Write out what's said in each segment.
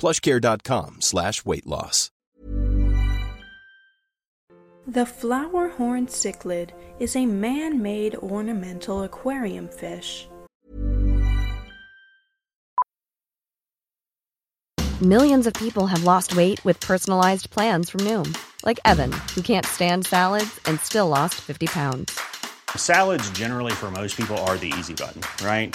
plushcare.com slash weight loss. The flower horn cichlid is a man made ornamental aquarium fish. Millions of people have lost weight with personalized plans from Noom, like Evan, who can't stand salads and still lost 50 pounds. Salads, generally, for most people, are the easy button, right?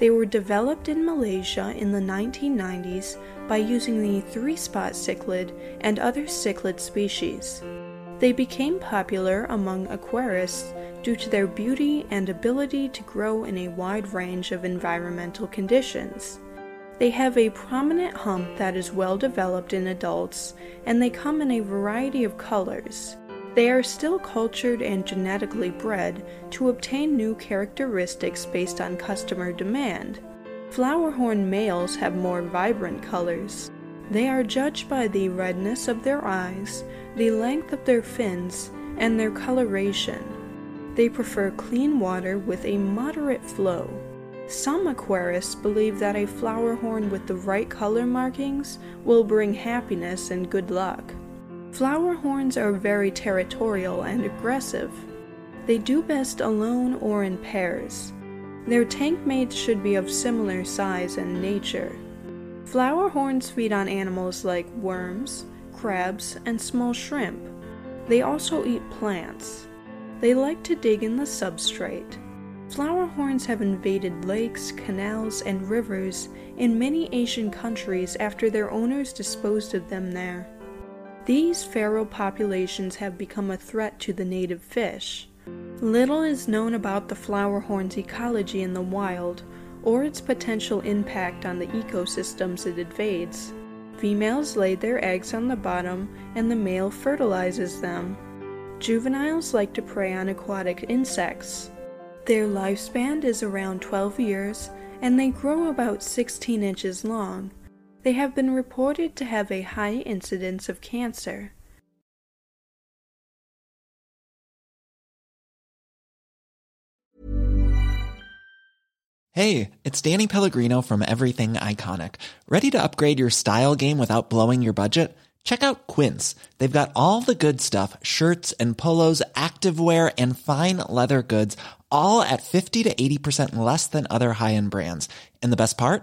They were developed in Malaysia in the 1990s by using the three spot cichlid and other cichlid species. They became popular among aquarists due to their beauty and ability to grow in a wide range of environmental conditions. They have a prominent hump that is well developed in adults, and they come in a variety of colors. They are still cultured and genetically bred to obtain new characteristics based on customer demand. Flowerhorn males have more vibrant colors. They are judged by the redness of their eyes, the length of their fins, and their coloration. They prefer clean water with a moderate flow. Some aquarists believe that a flower horn with the right color markings will bring happiness and good luck. Flower horns are very territorial and aggressive. They do best alone or in pairs. Their tank mates should be of similar size and nature. Flower horns feed on animals like worms, crabs, and small shrimp. They also eat plants. They like to dig in the substrate. Flower horns have invaded lakes, canals, and rivers in many Asian countries after their owners disposed of them there. These feral populations have become a threat to the native fish. Little is known about the flower horn's ecology in the wild or its potential impact on the ecosystems it invades. Females lay their eggs on the bottom and the male fertilizes them. Juveniles like to prey on aquatic insects. Their lifespan is around 12 years and they grow about 16 inches long. They have been reported to have a high incidence of cancer. Hey, it's Danny Pellegrino from Everything Iconic. Ready to upgrade your style game without blowing your budget? Check out Quince. They've got all the good stuff shirts and polos, activewear, and fine leather goods, all at 50 to 80% less than other high end brands. And the best part?